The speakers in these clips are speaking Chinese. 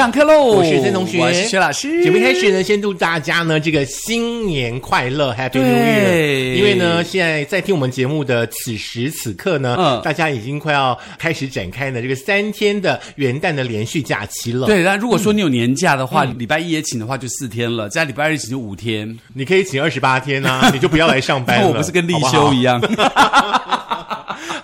上课喽！我是曾同学，我是薛老师。节目开始呢，先祝大家呢这个新年快乐，Happy New Year！对因为呢，现在在听我们节目的此时此刻呢，嗯大家已经快要开始展开呢这个三天的元旦的连续假期了。，对，那如果说你有年假的嗯话，礼拜一也请的话就四天了，加礼拜二请就五天。你可以请二十八天啊，你就不要来上班了。那我不是跟立休一样？好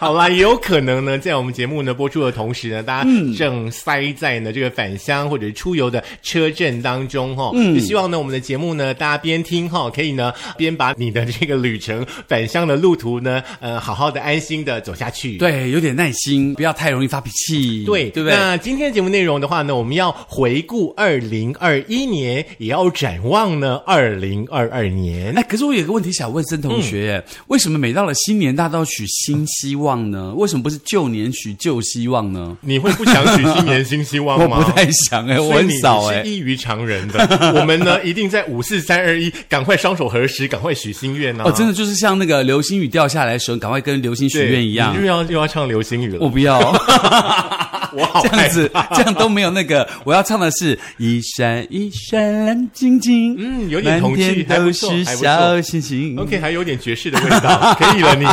啦，也有可能呢，在我们节目呢播出的同时呢，大家嗯正塞在呢这个返乡或者出游的车阵当中哈。嗯，也希望呢我们的节目呢，大家边听哈，可以呢边把你的这个旅程返乡的路途呢，呃，好好的安心的走下去。。对，有点耐心，不要太容易发脾气。对，对不对？那今天的节目内容的话呢，我们要回顾二零二一年，也要展望呢二零二二年。哎，可是我有个问题想问孙同学，嗯为什么每到了新年，大家都要许新希望呢？为什么不是旧年许旧希望呢？你会不想许新年新希望吗？我不太想哎、我很少哎、你是异于常人的。我们呢，一定在五四三二一，赶快双手合十，赶快许心愿啊！哦，真的就是像那个流星雨掉下来的时候，赶快跟流星许愿一样你。又要又要唱流星雨了。我不要，我好这样子这样都没有那个。我要唱的是一闪一闪亮晶晶，嗯有点童趣都还不错是还不错小星星。OK，还有点爵士的味道，可以了你。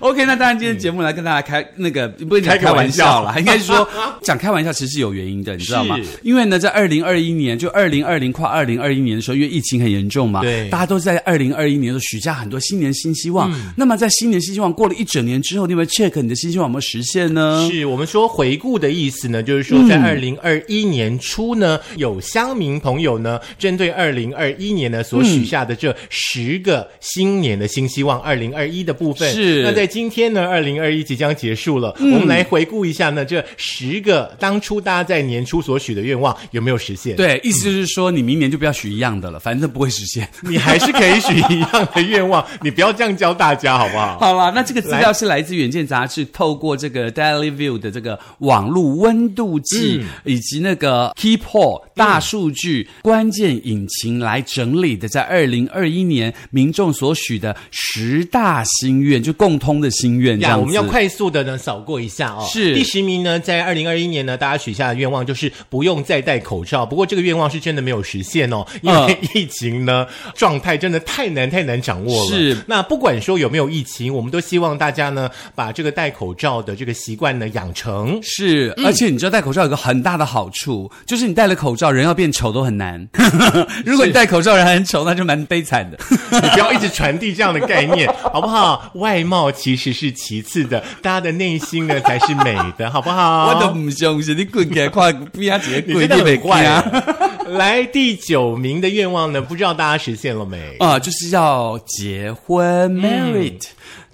OK，那当然，今天节目来跟大家开那个不是讲开开玩笑啦，应该是说 讲开玩笑，其实是有原因的，你知道吗？因为呢，在二零二一年，就二零二零跨二零二一年的时候，因为疫情很严重嘛，对。大家都在二零二一年的时候许下很多新年新希望。嗯。那么在新年新希望过了一整年之后，你有没有 check 你的新希望？有没有实现呢？是我们说回顾的意思呢，就是说嗯。在二零二一年初呢，有乡民朋友呢，针对二零二一年呢所许下的这十个新年的新希望，二零二一的部分。是。那在今天呢，二零二一即将结束了，我们来回顾一下呢，这十个当初大家在年初所许的愿望有没有实现？，对，意思就是说，你明年就不要许一样的了，反正不会实现。你还是可以许一样的愿望，你不要这样教大家好不好？好啦，那这个资料是来自《远见》杂志，透过这个 Daily View 的这个网络温度计，以及那个 Keep 大数据、关键引擎来整理的，在二零二一年民众所许的十大心愿，就共通的心愿，这呀，我们要快速的呢扫过一下哦。是第十名呢，在二零二一年呢，大家许下的愿望就是不用再戴口罩。不过这个愿望是真的没有实现哦，因为疫情呢、状态真的太难太难掌握了。是那不管说有没有疫情，我们都希望大家呢把这个戴口罩的这个习惯呢养成。是，而且你知道戴口罩有个很大的好处，就是你戴了口罩，人要变丑都很难。如果你戴口罩人很丑，那就蛮悲惨的。你 不要一直传递这样的概念，好不好？外貌其实是其次的，大家的内心呢才是美的，好不好？我都不相信你滚起来看边啊几个鬼你真的很没怪啊！啊！来第九名的愿望呢，不知道大家实现了没？啊，就是要结婚，married。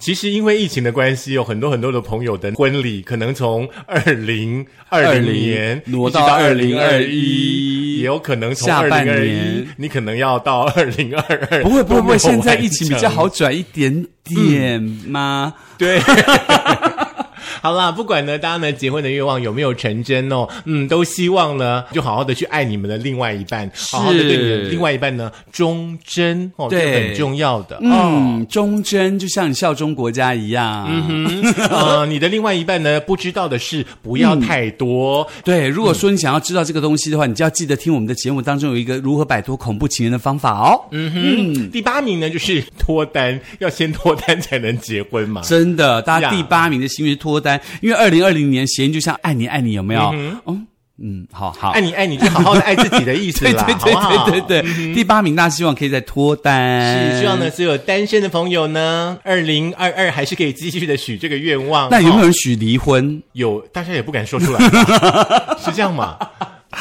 其实因为疫情的关系，有很多很多的朋友的婚礼可能从二零二零年挪到二零二2021一，也有可能从二零二一，你可能要到二零二二。不会不会不会，现在疫情比较好，转一点点吗？对。好啦，不管呢，大家呢结婚的愿望有没有成真哦，嗯，都希望呢，就好好的去爱你们的另外一半，好好的对你的另外一半呢忠贞哦，这对个很重要的哦。嗯，忠贞就像你效忠国家一样。嗯，呃，你的另外一半呢，不知道的事不要太多。对，如果说你想要知道这个东西的话，你就要记得听我们的节目当中有一个如何摆脱恐怖情人的方法哦。嗯哼，第八名呢就是脱单，要先脱单才能结婚嘛。真的，大家第八名的幸运是脱单，因为二零二零年谐音就像爱你爱你，有没有？嗯嗯，好好。爱你爱你，就好好的爱自己的意思对啦，对对对对对，第八名大家希望可以再脱单，是希望呢，所有单身的朋友呢，二零二二还是可以继续的许这个愿望。那有没有哦人许离婚？有？大家也不敢说出来，是这样吗？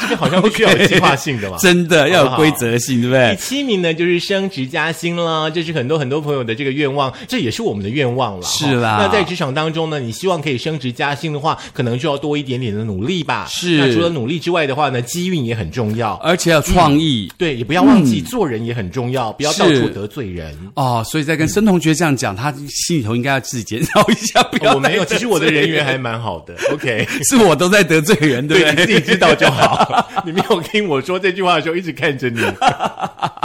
这个好像 必须要有计划性的嘛。真的要有规则性，对不对第？七名呢，就是升职加薪了，这是很多很多朋友的这个愿望，这也是我们的愿望了。是啦哈那在职场当中呢，你希望可以升职加薪的话，可能就要多一点点的努力吧。是那除了努力之外的话呢，机运也很重要。而且要创意。对，也不要忘记、做人也很重要，不要到处得罪人。哦，所以在跟申同学这样讲，他心里头应该要自己检讨一下，不 要、哦我没有，其实我的人缘还蛮好的。OK。是我都在得罪人，对对，不对？你自己知道就好。你没有听我说这句话的时候，一直看着你。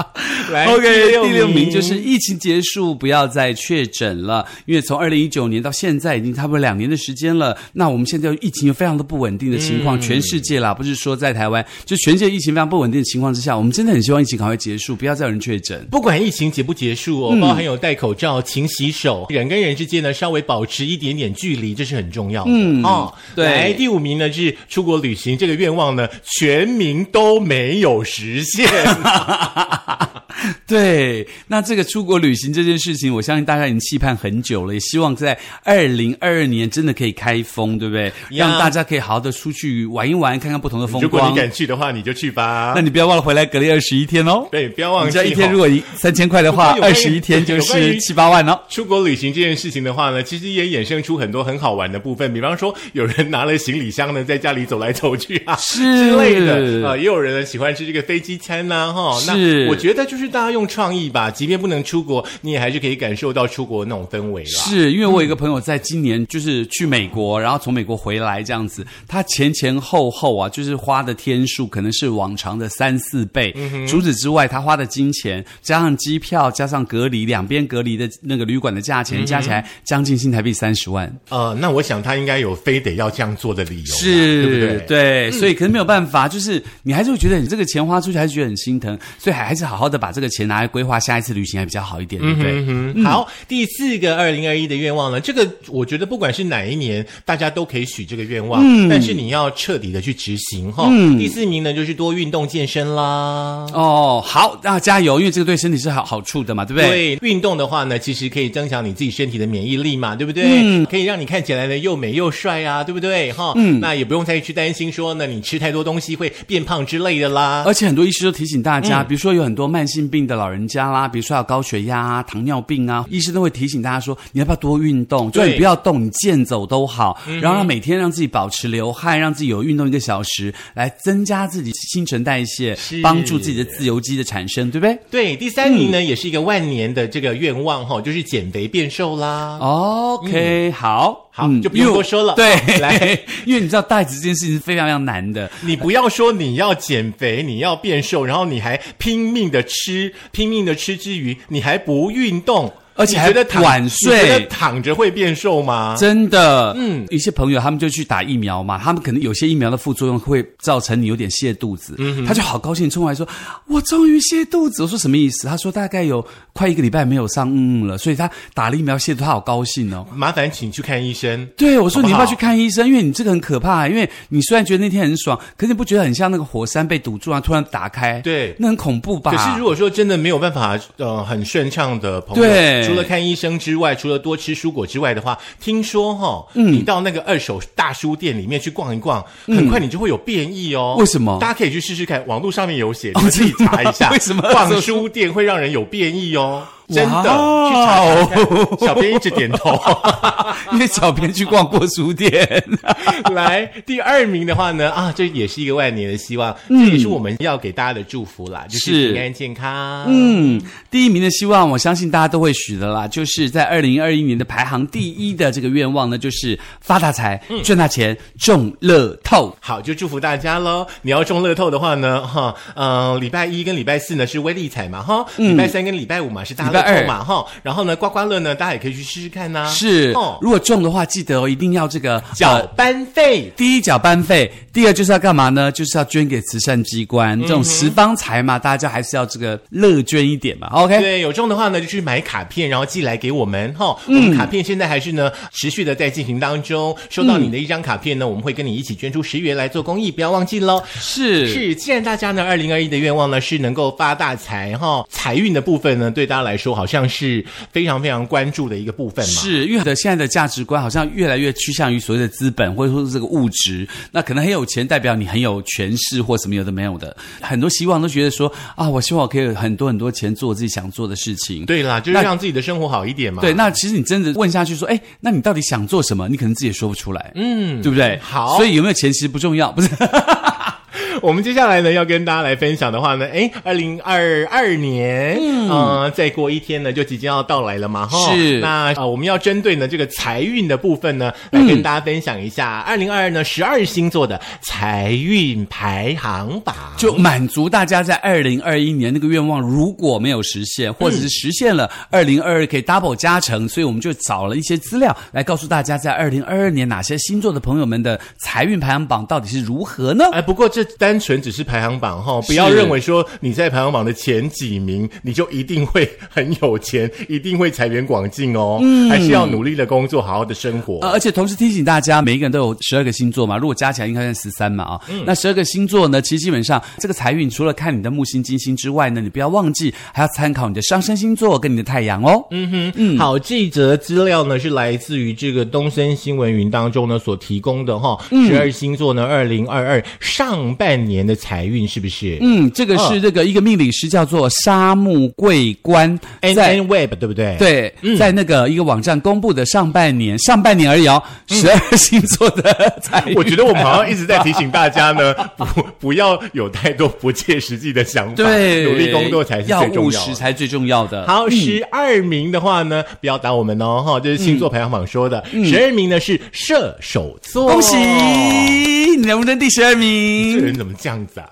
来 OK，第六名名就是疫情结束，不要再确诊了。因为从二零一九年到现在，已经差不多两年的时间了。那我们现在疫情有非常的不稳定的情况，全世界啦，不是说在台湾，就全世界疫情非常不稳定的情况之下，我们真的很希望疫情赶快结束，不要再有人确诊。不管疫情结不结束哦，包含有戴口罩、勤洗手，人跟人之间呢稍微保持一点点距离，这是很重要的。嗯哦，对来第五名呢是出国旅行，这个愿望呢全民都没有实现。对，那这个出国旅行这件事情，我相信大家已经期盼很久了，也希望在二零二二年真的可以开封，对不对？呀让大家可以好好的出去玩一玩，看看不同的风光如果你。敢去的话，你就去吧那。你不要忘了回来隔离二十一天哦。对，不要忘记你知道一天哦如果一三千块的话，二十一天就是七八万哦。出国旅行这件事情的话呢，其实也衍生出很多很好玩的部分，比方说有人拿了行李箱呢，在家里走来走去啊，是之类的啊、也有人呢喜欢吃这个飞机餐呐、哈。是那我觉得就是大家用创意吧，即便不能出国，你也还是可以感受到出国那种氛围啦。是因为我有一个朋友在今年就是去美国，然后从美国回来这样子，他前前后后啊，就是花的天数可能是往常的三四倍。除此之外，他花的金钱加上机票加上隔离两边隔离的那个旅馆的价钱，加起来将近新台币三十万。呃，那我想他应该有非得要这样做的理由，是，对不对？对，所以可能没有办法，就是你还是会觉得你这个钱花出去，还是觉得很心疼，所以还还是好好的把这个钱拿来规划下一次旅行还比较好一点，对不对？嗯，好，第四个二零二一的愿望呢，这个我觉得不管是哪一年，大家都可以许这个愿望，嗯但是你要彻底的去执行哈。第四名呢，就是多运动健身啦。哦，好，那加油，因为这个对身体是好好处的嘛，对不对？对，运动的话呢，其实可以增强你自己身体的免疫力嘛，对不对？嗯可以让你看起来呢又美又帅啊，对不对？哈，嗯，那也不用再去担心说呢，你吃太多东西会变胖之类的啦。而且很多医师都提醒大嗯家，比如说有很多慢性病的老人家啦，比如说有高血压啊、糖尿病啊，医生都会提醒大家说，你要不要多运动？就算你对不要动，你健走都好，然后让每天让自己保持流汗，让自己有运动一个小时，来增加自己新陈代谢，帮助自己的自由基的产生，对不对？对，第三名嗯呢，也是一个万年的这个愿望哈，就是减肥变瘦啦。OK，、好，好就不用多说了。对，来，因为你知道带子这件事情是非常非常难的。你不要说你要减肥，你要变瘦，然后你还拼命的吃，拼命的吃之余，你还不运动，而且觉得躺晚睡觉得躺着会变瘦吗？真的，嗯嗯，一些朋友他们就去打疫苗嘛，他们可能有些疫苗的副作用会造成你有点泻肚子，嗯他就好高兴冲过来说：“我终于泻肚子。”我说什么意思？他说大概有快一个礼拜没有上嗯嗯了，所以他打了疫苗泻肚，他好高兴哦。麻烦请去看医生。对，我说你要不要去看医生？因为你这个很可怕，因为你虽然觉得那天很爽，可是你不觉得很像那个火山被堵住啊，突然打开，对那很恐怖吧？可是如果说真的没有办法呃很顺畅的朋友，对除了看医生之外，除了多吃蔬果之外的话，听说哈、你到那个二手大书店里面去逛一逛，很快你就会有变异哦。为什么大家可以去试试看，网络上面有写，自己查一下。为什么逛书店会让人有变异哦？真的，哇去查查看。小编一直点头。因为小编去逛过书店，来，第二名的话呢，啊，这也是一个万年的希望，这也是我们要给大家的祝福啦，就是平安健康。嗯，第一名的希望，我相信大家都会许的啦，就是在二零二一年的排行第一的这个愿望呢，就是发大财、赚大钱、中乐透。好，就祝福大家喽！你要中乐透的话呢，哈，嗯、礼拜一跟礼拜四呢是威力彩嘛，哈，礼拜三跟礼拜五嘛是大乐二透嘛，哈，然后呢刮刮乐呢，大家也可以去试试看呐、是。哦，，如果中的话，记得哦，一定要这个缴呃班费。第一缴班费，第二就是要干嘛呢？就是要捐给慈善机关，这种十方财嘛，大家还是要这个乐捐一点嘛。OK，对，有中的话呢，就去买卡片，然后寄来给我们哈。嗯我们卡片现在还是呢持续的在进行当中。收到你的一张卡片呢，我们会跟你一起捐出十元来做公益，不要忘记喽。是是，既然大家呢，二零二一的愿望呢是能够发大财哈，财运的部分呢，对大家来说好像是非常非常关注的一个部分嘛。是，因为的现在的价值观好像越来越趋向于所谓的资本，或者说是这个物质。那可能很有钱，代表你很有权势或什么有的没有的。很多希望都觉得说啊，我希望我可以有很多很多钱做我自己想做的事情。对啦，就是让自己的生活好一点嘛。对，那其实你真的问下去说，哎，那你到底想做什么？你可能自己也说不出来，嗯，对不对？好所以有没有钱其实不重要，不是？我们接下来呢要跟大家来分享的话呢，哎，二零二二年，嗯、呃，再过一天呢就即将要到来了嘛，哈。是那呃，我们要针对呢这个财运的部分呢，来跟大家分享一下二零二二呢十二星座的财运排行榜。就满足大家在二零二一年那个愿望，如果没有实现，或者是实现了，二零二二可以 double 加成，所以我们就找了一些资料来告诉大家，在二零二二年哪些星座的朋友们的财运排行榜到底是如何呢？哎，不过这单纯只是排行榜哈，不要认为说你在排行榜的前几名，你就一定会很有钱，一定会财源广进哦。嗯，还是要努力的工作，好好的生活。呃，而且同时提醒大家，每一个人都有十二个星座嘛，如果加起来应该是十三嘛啊。那十二个星座呢，其实基本上这个财运除了看你的木星、金星之外呢，你不要忘记还要参考你的上升星座跟你的太阳哦。嗯哼，嗯，好，这则资料呢是来自于这个东森新闻云当中呢所提供的哈，十二星座呢二零二二上半年的财运是不是？嗯，这个是这个一个命理师叫做沙木桂官 N 在 N Web 对不对？。对，在那个一个网站公布的上半年，上半年而已哦，十二星座的财运。我觉得我们好像一直在提醒大家呢，不不要有太多不切实际的想法，对，努力工作才是要最重要的。务实才最重要的。好，十二名的话呢，不要打我们哦，哈，这是星座排行榜说的。十二名呢是射手座，恭喜你能不能第十二这个名？怎么这样子啊？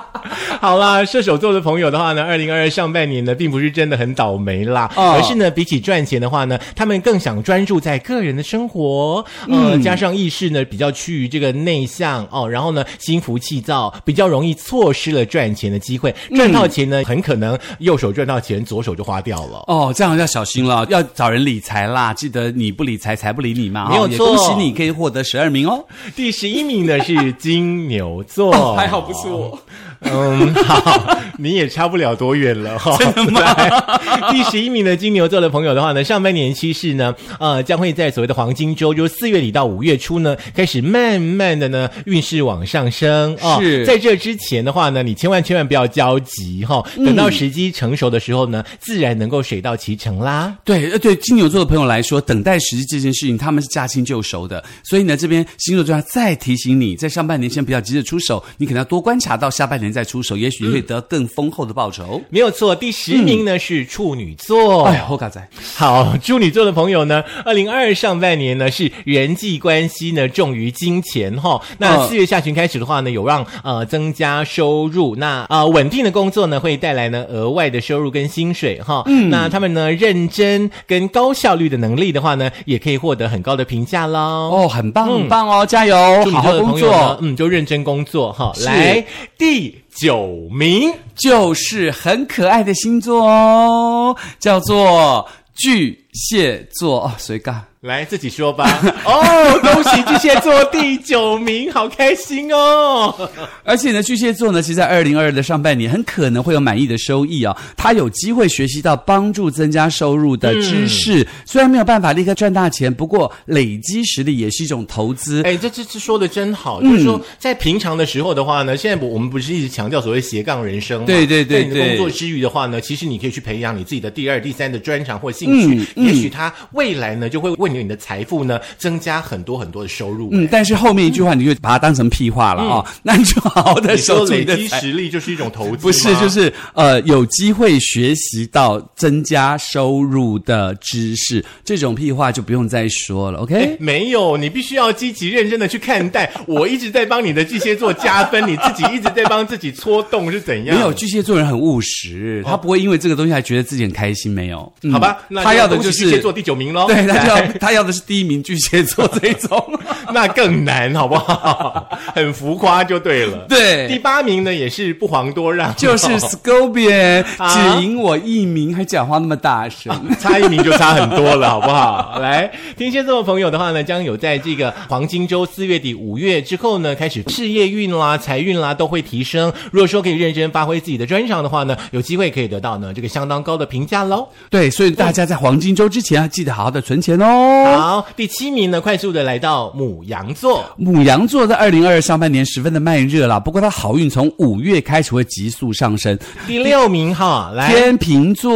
好啦，射手座的朋友的话呢，二零二二上半年呢，并不是真的很倒霉啦，哦而是呢，比起赚钱的话呢，他们更想专注在个人的生活，呃，加上意识呢比较趋于这个内向哦，然后呢，心浮气躁，比较容易错失了赚钱的机会，赚到钱呢，很可能右手赚到钱，左手就花掉了。哦，这样要小心了，要找人理财啦。记得你不理财，财不理你嘛。没有错恭喜你可以获得十二名哦。第十一名呢是金牛座，还好不是我。嗯，好，你也差不了多远了哈。真的吗？第十一名的金牛座的朋友的话呢，上半年趋势呢，呃，将会在所谓的黄金周，就是四月底到五月初呢，开始慢慢的呢运势往上升哦。是在这之前的话呢，你千万千万不要焦急哈、等到时机成熟的时候呢，自然能够水到渠成啦。对，呃，对金牛座的朋友来说，等待时机这件事情，他们是驾轻就熟的。所以呢，这边星座专家再提醒你，在上半年先不要急着出手，你可能要多观察到下半年再出手，也许会得更丰厚的报酬。没有错，第十名呢、是处女座。哎呀，后嘎仔，好，处女座的朋友呢，二零二二上半年呢是人际关系呢重于金钱哈、那嗯四月下旬开始的话呢，有让呃增加收入，那呃稳定的工作呢会带来呢额外的收入跟薪水哈。嗯，那他们呢认真跟高效率的能力的话呢，也可以获得很高的评价喽。哦，很棒，很棒哦，加油，处女好好工座的朋友呢作，，嗯，就认真工作哈。是来，第九名。就是很可爱的星座哦，叫做巨蟹座哦，随嘎。来自己说吧。哦，恭喜巨蟹座第九名，好开心哦！而且呢，巨蟹座呢，其实在二零二二的上半年很可能会有满意的收益啊、他有机会学习到帮助增加收入的知识，虽然没有办法立刻赚大钱，不过累积实力也是一种投资。哎，这这这说的真好，嗯就是说在平常的时候的话呢，现在我们不是一直强调所谓斜杠人生嘛？对对对在你的对工作之余的话呢，其实你可以去培养你自己的第二、第三的专长或兴趣，嗯也许他未来呢就会为你的财富呢增加很多很多的收入。嗯，但是后面一句话你就把它当成屁话了啊、那你就好好的你说守住累积你的。实力就是一种投资，不是，就是呃，有机会学习到增加收入的知识，这种屁话就不用再说了。OK，、哎没有，你必须要积极认真的去看待。我一直在帮你的巨蟹座加分，你自己一直在帮自己戳洞是怎样？没有巨蟹座人很务实，他不会因为这个东西还觉得自己很开心。没有，嗯好吧，那他要的就是巨蟹座第九名喽。对，他就要他要的是第一名巨蟹座这一种。那更难，好不好？很浮夸就对了。对第，八名呢，也是不遑多让，就是 Scorpion，啊只赢我一名，还讲话那么大声。差一名就差很多了，好不好？来，天蝎座的朋友的话呢，将有在这个黄金周四月底五月之后呢，开始事业运啦、财运啦都会提升。如果说可以认真发挥自己的专长的话呢，有机会可以得到呢这个相当高的评价喽。对，所以大家在黄金周周之前，记得好好的存钱哦。好，第七名呢，快速的来到母羊座。母羊座在二零二二上半年十分的慢热啦，不过它好运从五月开始会急速上升。第六名哈，来天秤座，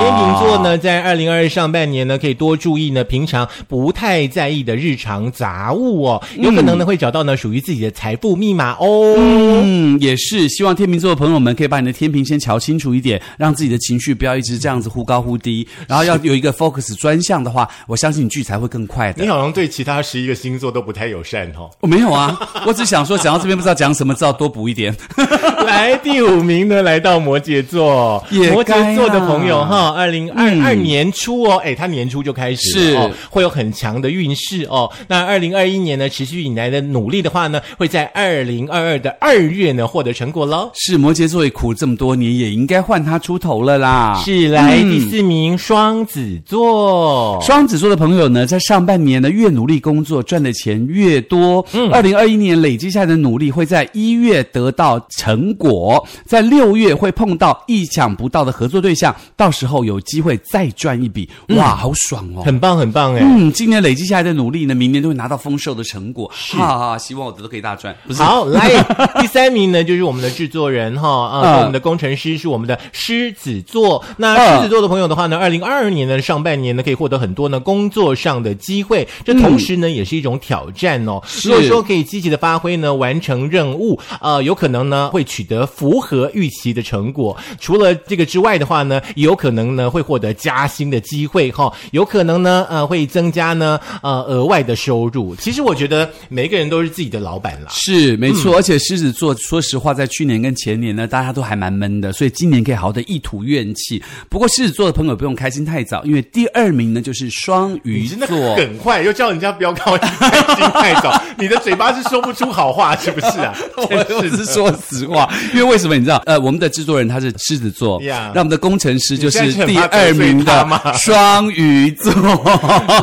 天秤座呢，在二零二二上半年呢，可以多注意呢，平常不太在意的日常杂物哦，有可能呢会找到呢属于自己的财富密码哦。嗯，也是希望天秤座的朋友们可以把你的天平先瞧清楚一点，让自己的情绪不要一直这样子忽高忽低，然后要有一个 focus 专项的话，我相信你聚财会更快的你。好像对其他十一个星座都不太友善哦。我没有啊，我只想说讲到这边不知道讲什么，知道多补一点。来第五名呢，来到摩羯座。也摩羯座的朋友哈，二零二二年初哦，哎，他年初就开始了是哦，会有很强的运势哦。那二零二一年呢，持续以来的努力的话呢，会在二零二二的二月呢获得成果喽。是摩羯座也苦这么多年，也应该换他出头了啦。是来第四名，双子座。双子座的朋友呢，在上半年呢，越努力工作，赚的钱越多。嗯，二零二一年累积下来的努力，会在一月得到成果，在六月会碰到意想不到的合作对象，到时候有机会再赚一笔，哇，好爽哦！很棒，很棒哎！嗯，今年累积下来的努力呢，明年都会拿到丰收的成果。哈哈，希望我的都可以大赚。不是，好，来 第三名呢，就是我们的制作人哈啊，嗯我们的工程师是我们的狮子座。那嗯狮子座的朋友的话呢，二零二二年的上半年呢，可以获得很多呢工作上的机会，这同时呢，也是一种挑战哦。是如果说可以积极的发挥呢，完成任务，呃，有可能呢会取得符合预期的成果。除了这个之外的话呢，也有可能呢会获得加薪的机会哈、有可能呢呃会增加呢呃额外的收入。其实我觉得每个人都是自己的老板啦。是没错，而且狮子座，说实话，在去年跟前年呢，大家都还蛮闷的，所以今年可以好好的一吐怨气。不过狮子座的朋友不用开心太早，因为第二名呢就是双鱼座。梗坏，又叫人家不要高兴太早，你的嘴巴是说不出好话，是不是啊？我真是说实话，因为为什么你知道？呃，我们的制作人他是狮子座那我们的工程师就是第二名的双鱼座。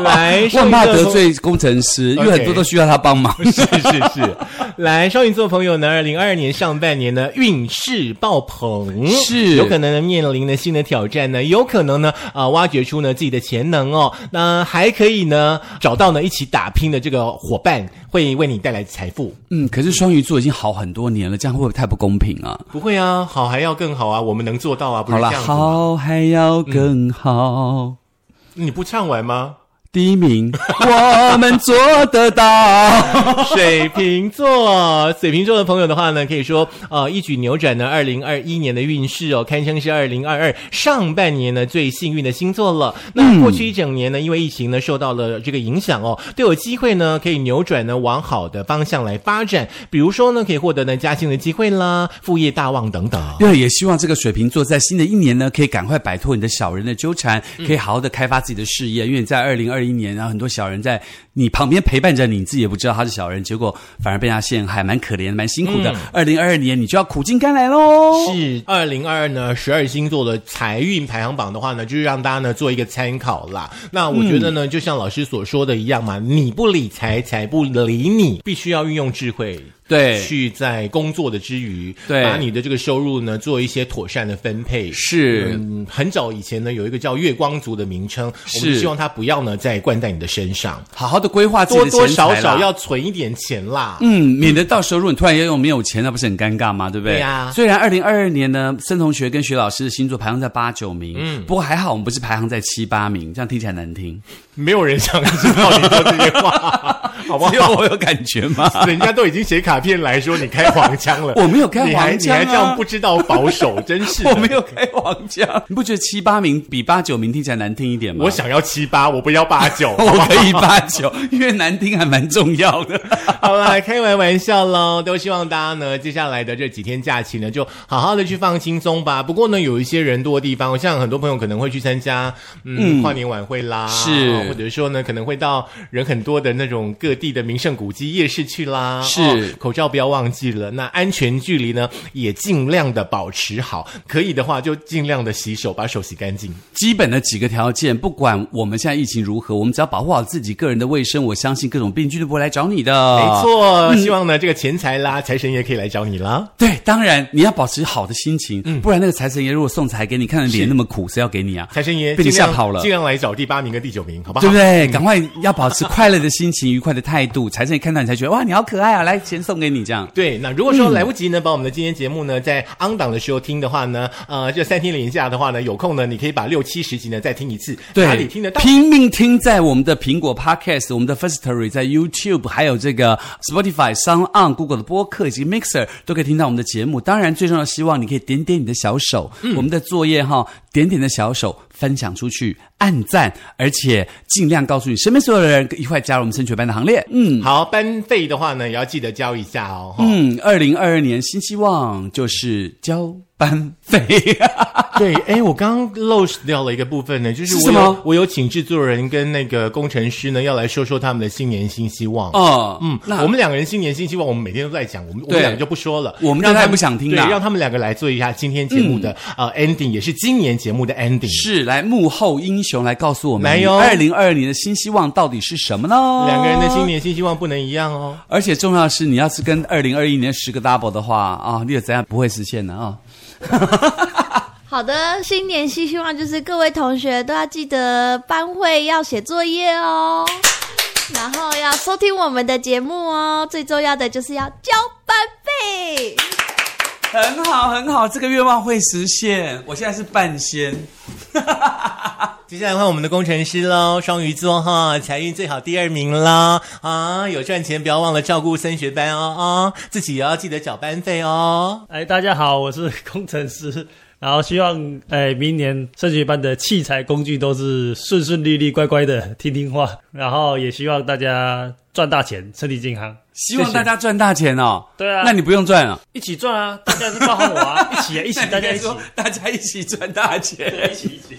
来我怕得罪工程师，因为很多都需要他帮忙。是是是，来双鱼座朋友呢，二零二二年上半年呢运势爆棚，是有可能呢面临的新的挑战呢，有可能呢啊、挖掘出呢自己的潜能哦，那还可以呢找到呢一起打拼的这个伙伴，会为你带来财富。嗯，可是双鱼座已经好很多年了，这样会不会太不公平啊？不会啊，好还要更好啊，我们能做到啊，不是这样？好还要更好。你不唱完吗？第一名，我们做得到。水瓶座，水瓶座的朋友的话呢，可以说呃一举扭转呢二零二一年的运势哦，堪称是二零二二上半年呢最幸运的星座了。那过去一整年呢，因为疫情呢受到了这个影响哦，都有机会呢可以扭转呢往好的方向来发展，比如说呢可以获得呢加薪的机会啦，副业大旺等等。对，也希望这个水瓶座在新的一年呢，可以赶快摆脱你的小人的纠缠，可以好好的开发自己的事业。因为你在二零二一年，然后很多小人在你旁边陪伴着你，你自己也不知道他是小人，结果反而被他陷害，蛮可怜，蛮辛苦的。二零二二年你就要苦尽甘来喽。是二零二二呢，十二星座的财运排行榜的话呢，就是让大家呢做一个参考啦。那我觉得呢，就像老师所说的一样嘛，你不理财，财不理你，必须要运用智慧。对去在工作的之余，对把你的这个收入呢做一些妥善的分配。是嗯，很早以前呢有一个叫月光族的名称，我们是希望它不要呢再灌在你的身上，好好的规划自己多多少少要存一点钱啦。嗯，免得到时候如果你突然要用没有钱，那不是很尴尬吗？对不对？对呀虽然二零二二年呢，孙同学跟徐老师的星座排行在八九名，嗯，不过还好我们不是排行在七八名，这样听起来难听。没有人想知道你说这些话，好不只有好？我有感觉吗？人家都已经写卡片来说你开黄腔了，我没有开黄腔啊你还这样不知道保守，真是我没有开黄腔，你不觉得七八名比八九名听起来难听一点吗？我想要七八，我不要八九。我可以八九，因为难听还蛮重要的。好啦，开完玩笑喽，都希望大家呢，接下来的这几天假期呢，就好好的去放轻松吧。不过呢，有一些人多的地方，像很多朋友可能会去参加嗯跨年晚会啦，是或者说呢，可能会到人很多的那种各地的名胜古迹、夜市去啦。是哦口罩不要忘记了。那安全距离呢，也尽量的保持好。可以的话，就尽量的洗手，把手洗干净。基本的几个条件，不管我们现在疫情如何，我们只要保护好自己个人的卫生，我相信各种病菌都不会来找你的。没没。错，希望呢这个钱财啦，财神爷可以来找你啦。对，当然你要保持好的心情，不然那个财神爷如果送财给你，看着脸那么苦，谁要给你啊？财神爷被你吓跑了尽量来找第八名跟第九名，好不好？对不对？赶快要保持快乐的心情、愉快的态度，财神爷看到你才觉得哇，你好可爱啊！来，钱送给你，这样。对，那如果说来不及呢，把我们的今天节目呢在 on 档的时候听的话呢，呃，这三天连假的话呢，有空呢，你可以把六七十集呢再听一次，对，哪里听得到？拼命听在我们的苹果 Podcast、我们的 Firstory、在 YouTube，还有这个 Spotify、Sound On、Google 的播客以及 Mixer 都可以听到我们的节目。当然，最重要的希望你可以点点你的小手，我们的作业哈，点点的小手分享出去，按赞，而且尽量告诉你身边所有的人一块加入我们升学班的行列。嗯。好，班费的话呢，也要记得交一下哦。嗯，二零二二年新希望就是交班费。对，哎，我刚刚漏掉了一个部分呢，就是我有我有请制作人跟那个工程师呢，要来说说他们的新年新希望。哦，嗯，那我们两个人新年新希望，我们每天都在讲，我们我们两个就不说了，我们让他们不想听对，让他们两个来做一下今天节目的、呃 ending，也是今年节目的 ending。是来幕后英雄来告诉我们，来哟二零二二年的新希望到底是什么呢？两个人的新。年新希望不能一样哦。而且重要的是，你要是跟二零二一年十个 double 的话啊，你有怎样不会实现呢啊？好的，新年新希望就是各位同学都要记得班会要写作业哦，然后要收听我们的节目哦，最重要的就是要交班费。很好，很好，这个愿望会实现。我现在是半仙，接下来换我们的工程师喽，双鱼座哈，财运最好第二名啦啊！有赚钱不要忘了照顾升学班哦啊，自己也要记得缴班费哦。哎，大家好，我是工程师。然后希望，哎，明年升学班的器材工具都是顺顺利利、乖乖的听听话。然后也希望大家赚大钱，身体健康。希望大家赚大钱哦。对啊那你不用赚了，一起赚啊！大家是包含我啊，一起啊，一起，大家一起，说大家一起赚大钱。一起，一起。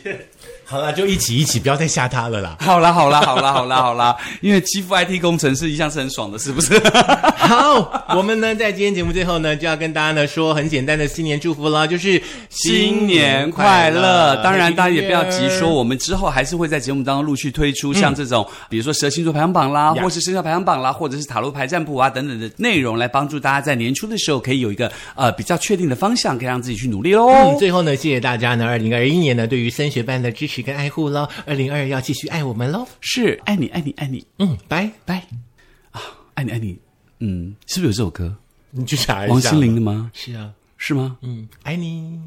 好了，就一起一起，不要再吓他了啦。好啦，好啦，好啦，好啦，好啦，因为欺负 IT 工程师一向是很爽的，是不是？好，我们呢在今天节目最后呢，就要跟大家呢说很简单的新年祝福了，就是新年快乐！当然，大家也不要急说，我们之后还是会在节目当中陆续推出像这种，比如说蛇星座排行榜啦，或是生肖排行榜啦，或者是塔罗牌占卜啊等等的内容，来帮助大家在年初的时候可以有一个呃比较确定的方向，可以让自己去努力喽。嗯，最后呢，谢谢大家呢，二零二一年呢对于升学班的支持跟爱护喽，二零二要继续爱我们喽。是爱你，爱你，爱你，嗯，拜，拜啊，爱你，爱你。嗯，是不是有这首歌？你去查一下。王心凌的吗？是啊，是吗？嗯，爱你。